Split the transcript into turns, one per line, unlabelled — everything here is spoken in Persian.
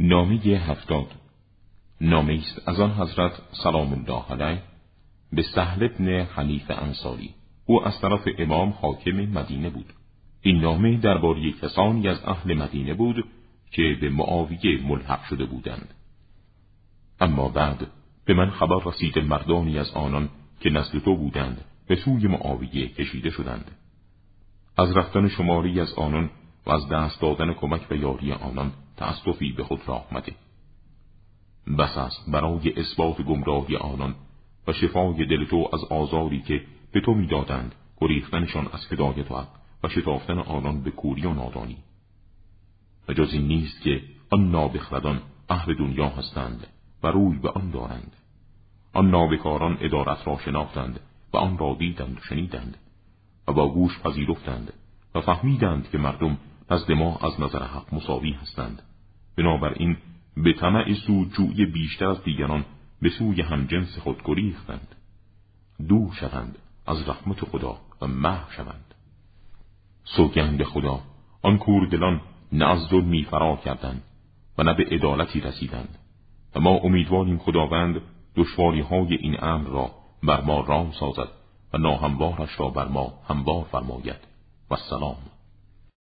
نامه هفتاد. نامه است از آن حضرت سلام الله علیه به سهل ابن حنیف انصاری. او از طرف امام حاکم مدینه بود. این نامه درباره کسانی از اهل مدینه بود که به معاویه ملحق شده بودند. اما بعد به من خبر رسید مردانی از آنان که نزد تو بودند به سوی معاویه کشیده شدند. از رفتن شماری از آنان و از دست دادن کمک به یاری آنان تأسفی به خود را آمده بس است برای اثبات گمراهی آنان و شفای دل تو از آزاری که به تو می‌دادند گریختنشان از هدایت و و شتافتن آنان به کوری و نادانی. و جز این نیست که آن نابخردان اهل دنیا هستند و روی به آن دارند. آن نابکاران ادارت را شناختند و آن را دیدند و شنیدند و با گوش پذیرفتند و فهمیدند که مردم نزد ما از نظر حق مساوی هستند. بنابراین به طمع جوی بیشتر از دیگران به سوی همجنس خود گریختند. دور شوند از رحمت خدا و محو شوند. سوگند خدا آن کوردلان نه از ظلمی فرار کردند و نه به عدالتی رسیدند. و ما امیدواریم خداوند دشواری های این امر را بر ما رام سازد و ناهموارش را بر ما هموار فرماید. و سلام.